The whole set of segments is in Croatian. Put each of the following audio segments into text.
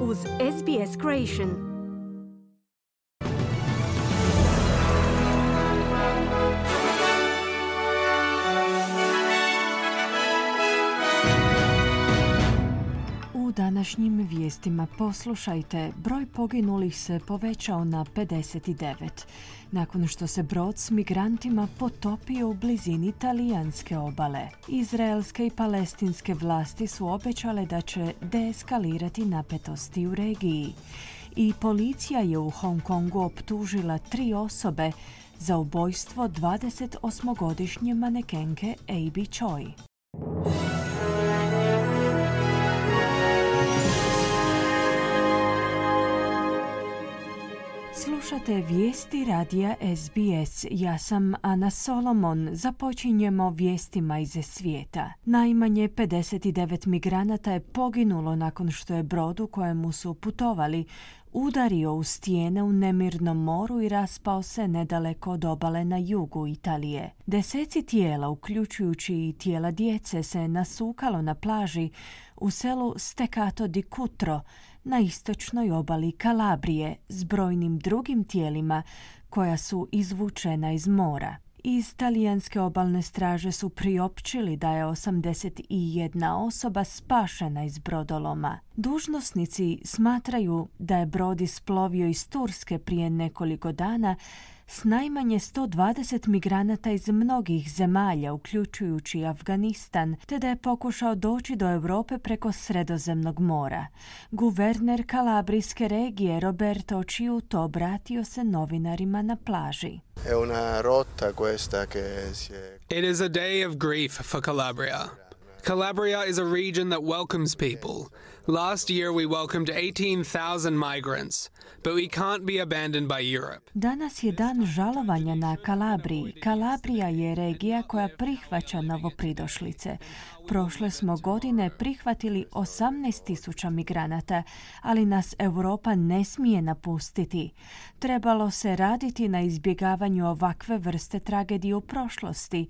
uz SBS Creation. Današnjim vijestima poslušajte, broj poginulih se povećao na 59 nakon što se brod s migrantima potopio u blizini talijanske obale. Izraelske i palestinske vlasti su obećale da će deeskalirati napetosti u regiji. I policija je u Hong Kongu optužila tri osobe za ubojstvo 28-godišnje manekenke Abi Choi. Slušate vijesti radija SBS. Ja sam Ana Solomon. Započinjemo vijestima iz svijeta. Najmanje 59 migranata je poginulo nakon što je brod u kojemu su putovali udario u stijene u Nemirnom moru i raspao se nedaleko od obale na jugu Italije. Deseci tijela, uključujući i tijela djece, se nasukalo na plaži u selu Steccato di Cutro, na istočnoj obali Kalabrije s brojnim drugim tijelima koja su izvučena iz mora. Iz talijanske obalne straže su priopćili da je 81 osoba spašena iz brodoloma. Dužnosnici smatraju da je brod isplovio iz Turske prije nekoliko dana s najmanje 120 migranata iz mnogih zemalja, uključujući Afganistan, te da je pokušao doći do Europe preko Sredozemnog mora. Guverner Kalabrijske regije Roberto Ciuto obratio se novinarima na plaži. It is a day of grief for Calabria. Calabria is a region that welcomes people. Last year we welcomed 18,000 migrants, but we can't be abandoned by Europe. Danas je dan žalovanja na Kalabriji. Kalabrija je regija koja prihvaća novopridošlice. Prošle smo godine prihvatili 18.000 migranata, ali nas Europa ne smije napustiti. Trebalo se raditi na izbjegavanju ovakve vrste tragedije u prošlosti,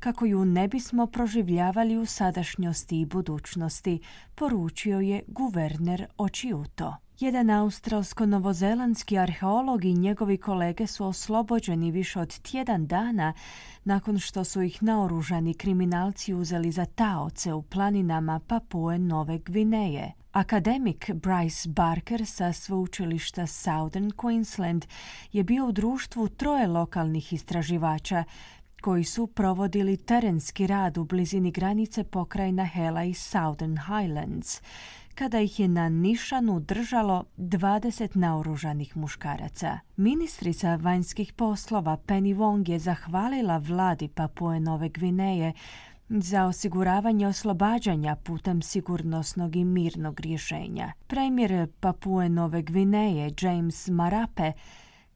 kako ju ne bismo proživljavali u sadašnjosti i budućnosti, poručio je guverner Očiuto. Jedan australsko-novozelandski arheolog i njegovi kolege su oslobođeni više od tjedan dana nakon što su ih naoružani kriminalci uzeli za taoce u planinama Papue Nove Gvineje. Akademik Bryce Barker sa sveučilišta Southern Queensland je bio u društvu troje lokalnih istraživača koji su provodili terenski rad u blizini granice pokrajina Hela i Southern Highlands kada ih je na nišanu držalo 20 naoružanih muškaraca. Ministrica vanjskih poslova Penny Wong je zahvalila vladi Papue Nove Gvineje za osiguravanje oslobađanja putem sigurnosnog i mirnog rješenja. Premijer Papue Nove Gvineje James Marape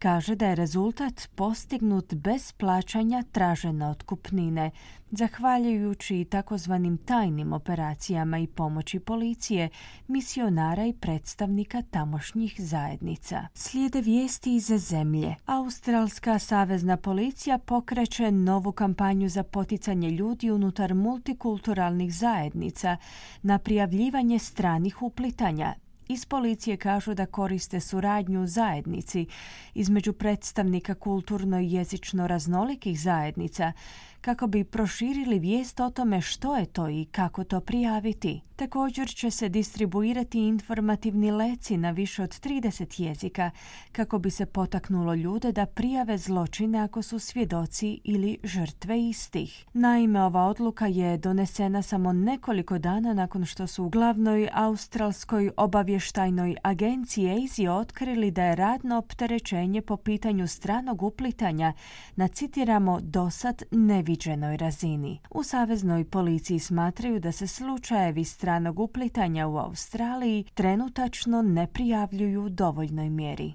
kaže da je rezultat postignut bez plaćanja tražene otkupnine, zahvaljujući takozvanim tajnim operacijama i pomoći policije, misionara i predstavnika tamošnjih zajednica. Slijede vijesti iz zemlje. Australska savezna policija pokreće novu kampanju za poticanje ljudi unutar multikulturalnih zajednica na prijavljivanje stranih uplitanja iz policije kažu da koriste suradnju zajednici. Između predstavnika kulturno i jezično raznolikih zajednica kako bi proširili vijest o tome što je to i kako to prijaviti. Također će se distribuirati informativni leci na više od 30 jezika kako bi se potaknulo ljude da prijave zločine ako su svjedoci ili žrtve istih. Naime, ova odluka je donesena samo nekoliko dana nakon što su u glavnoj australskoj obavještajnoj agenciji ASI otkrili da je radno opterećenje po pitanju stranog uplitanja na citiramo dosad neviđenoj razini. U Saveznoj policiji smatraju da se slučajevi stranog uplitanja u Australiji trenutačno ne prijavljuju u dovoljnoj mjeri.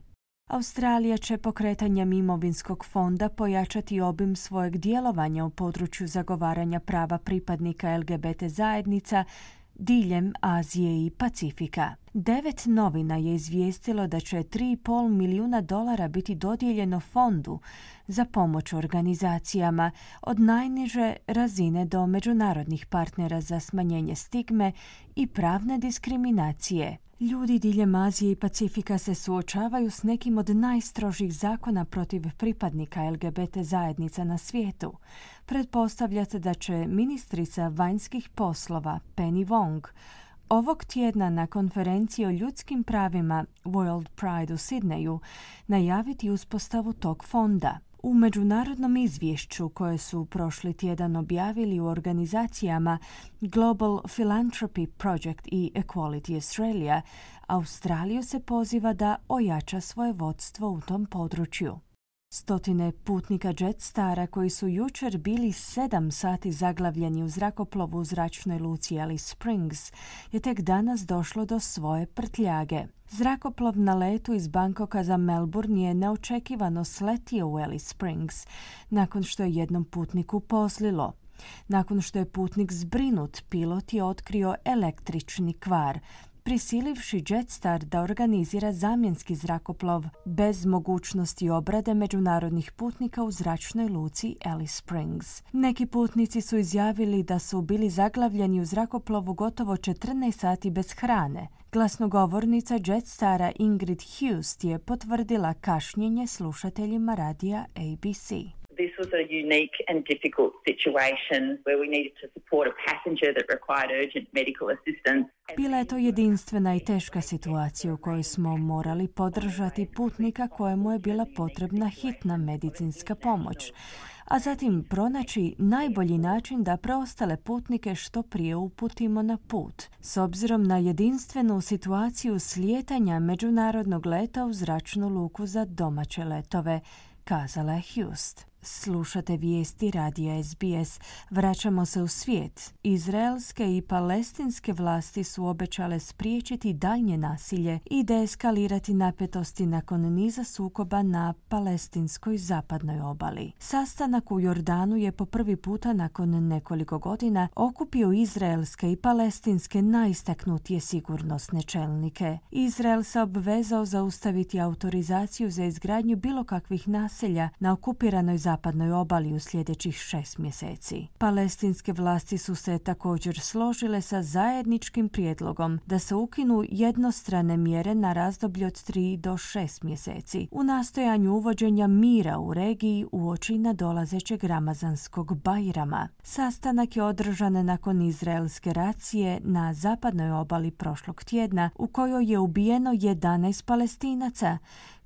Australija će pokretanjem imovinskog fonda pojačati obim svojeg djelovanja u području zagovaranja prava pripadnika LGBT zajednica diljem Azije i Pacifika. Devet novina je izvijestilo da će 3,5 milijuna dolara biti dodijeljeno fondu za pomoć organizacijama od najniže razine do međunarodnih partnera za smanjenje stigme i pravne diskriminacije. Ljudi diljem Azije i Pacifika se suočavaju s nekim od najstrožih zakona protiv pripadnika LGBT zajednica na svijetu. Pretpostavlja se da će ministrica vanjskih poslova Penny Wong ovog tjedna na konferenciji o ljudskim pravima World Pride u Sidneju najaviti uspostavu tog fonda. U međunarodnom izvješću koje su prošli tjedan objavili u organizacijama Global Philanthropy Project i Equality Australia, Australiju se poziva da ojača svoje vodstvo u tom području. Stotine putnika Jetstara koji su jučer bili sedam sati zaglavljeni u zrakoplovu u zračnoj luci Alice Springs je tek danas došlo do svoje prtljage. Zrakoplov na letu iz Bankoka za Melbourne je neočekivano sletio u Alice Springs nakon što je jednom putniku pozlilo. Nakon što je putnik zbrinut, pilot je otkrio električni kvar, prisilivši Jetstar da organizira zamjenski zrakoplov bez mogućnosti obrade međunarodnih putnika u zračnoj luci Alice Springs. Neki putnici su izjavili da su bili zaglavljeni u zrakoplovu gotovo 14 sati bez hrane. Glasnogovornica Jetstara Ingrid Hughes je potvrdila kašnjenje slušateljima radija ABC. Was a unique and difficult situation where we needed to support a passenger that required urgent medical assistance. Bila je to jedinstvena i teška situacija u kojoj smo morali podržati putnika kojemu je bila potrebna hitna medicinska pomoć a zatim pronaći najbolji način da preostale putnike što prije uputimo na put, s obzirom na jedinstvenu situaciju slijetanja međunarodnog leta u zračnu luku za domaće letove, kazala je Hust. Slušate vijesti radija SBS. Vraćamo se u svijet. Izraelske i palestinske vlasti su obećale spriječiti daljnje nasilje i deeskalirati napetosti nakon niza sukoba na palestinskoj zapadnoj obali. Sastanak u Jordanu je po prvi puta nakon nekoliko godina okupio izraelske i palestinske najistaknutije sigurnosne čelnike. Izrael se obvezao zaustaviti autorizaciju za izgradnju bilo kakvih naselja na okupiranoj zapadnoj obali u sljedećih šest mjeseci. Palestinske vlasti su se također složile sa zajedničkim prijedlogom da se ukinu jednostrane mjere na razdoblje od 3 do 6 mjeseci u nastojanju uvođenja mira u regiji uoči nadolazećeg ramazanskog bajrama. Sastanak je održan nakon izraelske racije na zapadnoj obali prošlog tjedna u kojoj je ubijeno 11 palestinaca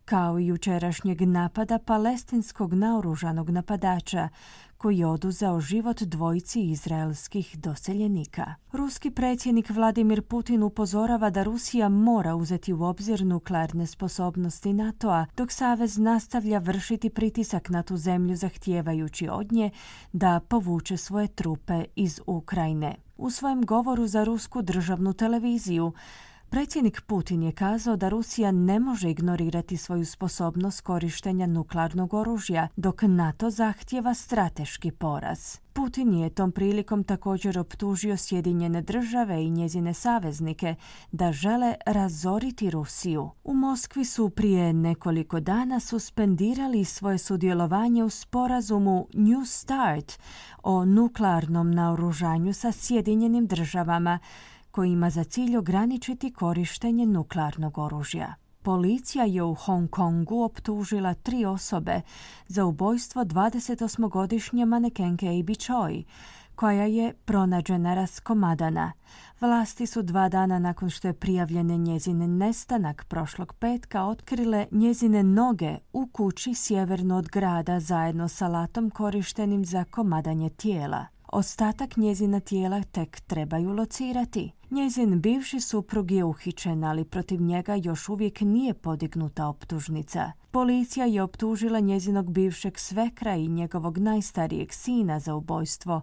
kao i jučerašnjeg napada palestinskog naoružanog napadača koji je oduzeo život dvojici izraelskih doseljenika. Ruski predsjednik Vladimir Putin upozorava da Rusija mora uzeti u obzir nuklearne sposobnosti NATO-a, dok Savez nastavlja vršiti pritisak na tu zemlju zahtijevajući od nje da povuče svoje trupe iz Ukrajine. U svojem govoru za rusku državnu televiziju Predsjednik Putin je kazao da Rusija ne može ignorirati svoju sposobnost korištenja nuklearnog oružja, dok NATO zahtjeva strateški poraz. Putin je tom prilikom također optužio Sjedinjene države i njezine saveznike da žele razoriti Rusiju. U Moskvi su prije nekoliko dana suspendirali svoje sudjelovanje u sporazumu New Start o nuklearnom naoružanju sa Sjedinjenim državama, koji ima za cilj ograničiti korištenje nuklearnog oružja. Policija je u Hong Kongu optužila tri osobe za ubojstvo 28-godišnje manekenke Abi Choi, koja je pronađena raskomadana. Vlasti su dva dana nakon što je prijavljen njezin nestanak prošlog petka otkrile njezine noge u kući sjeverno od grada zajedno sa latom korištenim za komadanje tijela. Ostatak njezina tijela tek trebaju locirati. Njezin bivši suprug je uhićen, ali protiv njega još uvijek nije podignuta optužnica. Policija je optužila njezinog bivšeg svekra i njegovog najstarijeg sina za ubojstvo,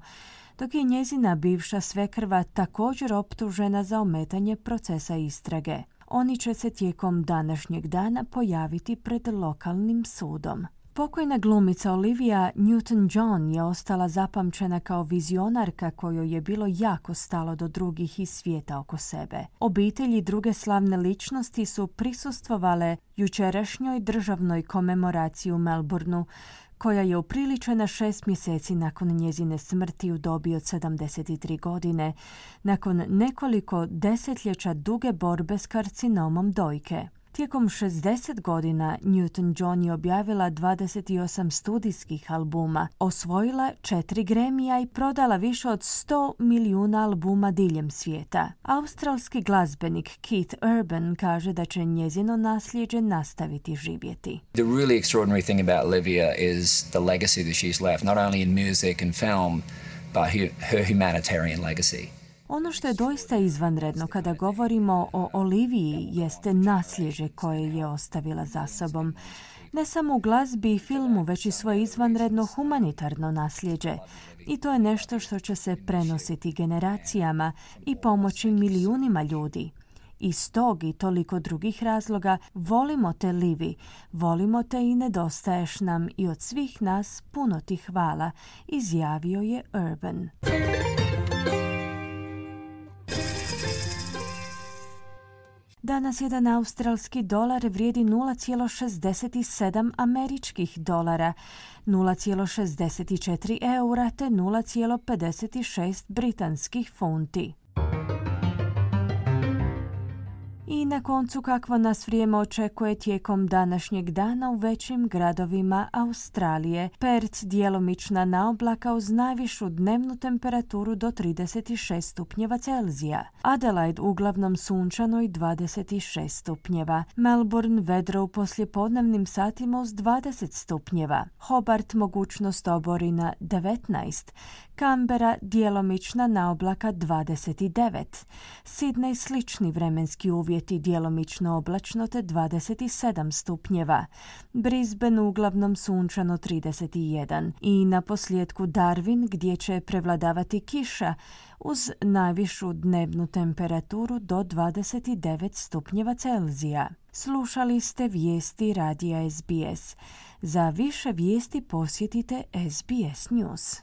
dok je njezina bivša svekrva također optužena za ometanje procesa istrage. Oni će se tijekom današnjeg dana pojaviti pred lokalnim sudom. Pokojna glumica Olivia Newton-John je ostala zapamćena kao vizionarka kojoj je bilo jako stalo do drugih i svijeta oko sebe. Obitelji druge slavne ličnosti su prisustvovale jučerašnjoj državnoj komemoraciji u Melbourneu koja je upriličena šest mjeseci nakon njezine smrti u dobi od 73 godine, nakon nekoliko desetljeća duge borbe s karcinomom dojke. Tijekom 60 godina Newton-John je objavila 28 studijskih albuma, osvojila četiri gremija i prodala više od 100 milijuna albuma diljem svijeta. Australski glazbenik Keith Urban kaže da će njezino nasljeđe nastaviti živjeti. The really extraordinary thing about Olivia is the legacy that she's left, not only in music and film, but her humanitarian legacy. Ono što je doista izvanredno kada govorimo o Oliviji jeste nasljeđe koje je ostavila za sobom. Ne samo u glazbi i filmu, već i svoje izvanredno humanitarno nasljeđe. I to je nešto što će se prenositi generacijama i pomoći milijunima ljudi. Iz tog i toliko drugih razloga volimo te Livi, volimo te i nedostaješ nam i od svih nas puno ti hvala, izjavio je Urban. Danas jedan australski dolar vrijedi 0,67 američkih dolara, 0,64 eura te 0,56 britanskih funti. I na koncu kakvo nas vrijeme očekuje tijekom današnjeg dana u većim gradovima Australije. Perth djelomična naoblaka uz najvišu dnevnu temperaturu do 36 stupnjeva Celzija. Adelaide uglavnom sunčano i 26 stupnjeva. Melbourne vedro u poslijepodnevnim satima uz 20 stupnjeva. Hobart mogućnost oborina 19. Kambera djelomična naoblaka 29. Sydney slični vremenski uvjeti djelomično oblačno te 27 stupnjeva. Brisbane uglavnom sunčano 31 i na posljedku Darwin gdje će prevladavati kiša uz najvišu dnevnu temperaturu do 29 stupnjeva Celzija. Slušali ste vijesti radija SBS. Za više vijesti posjetite SBS News.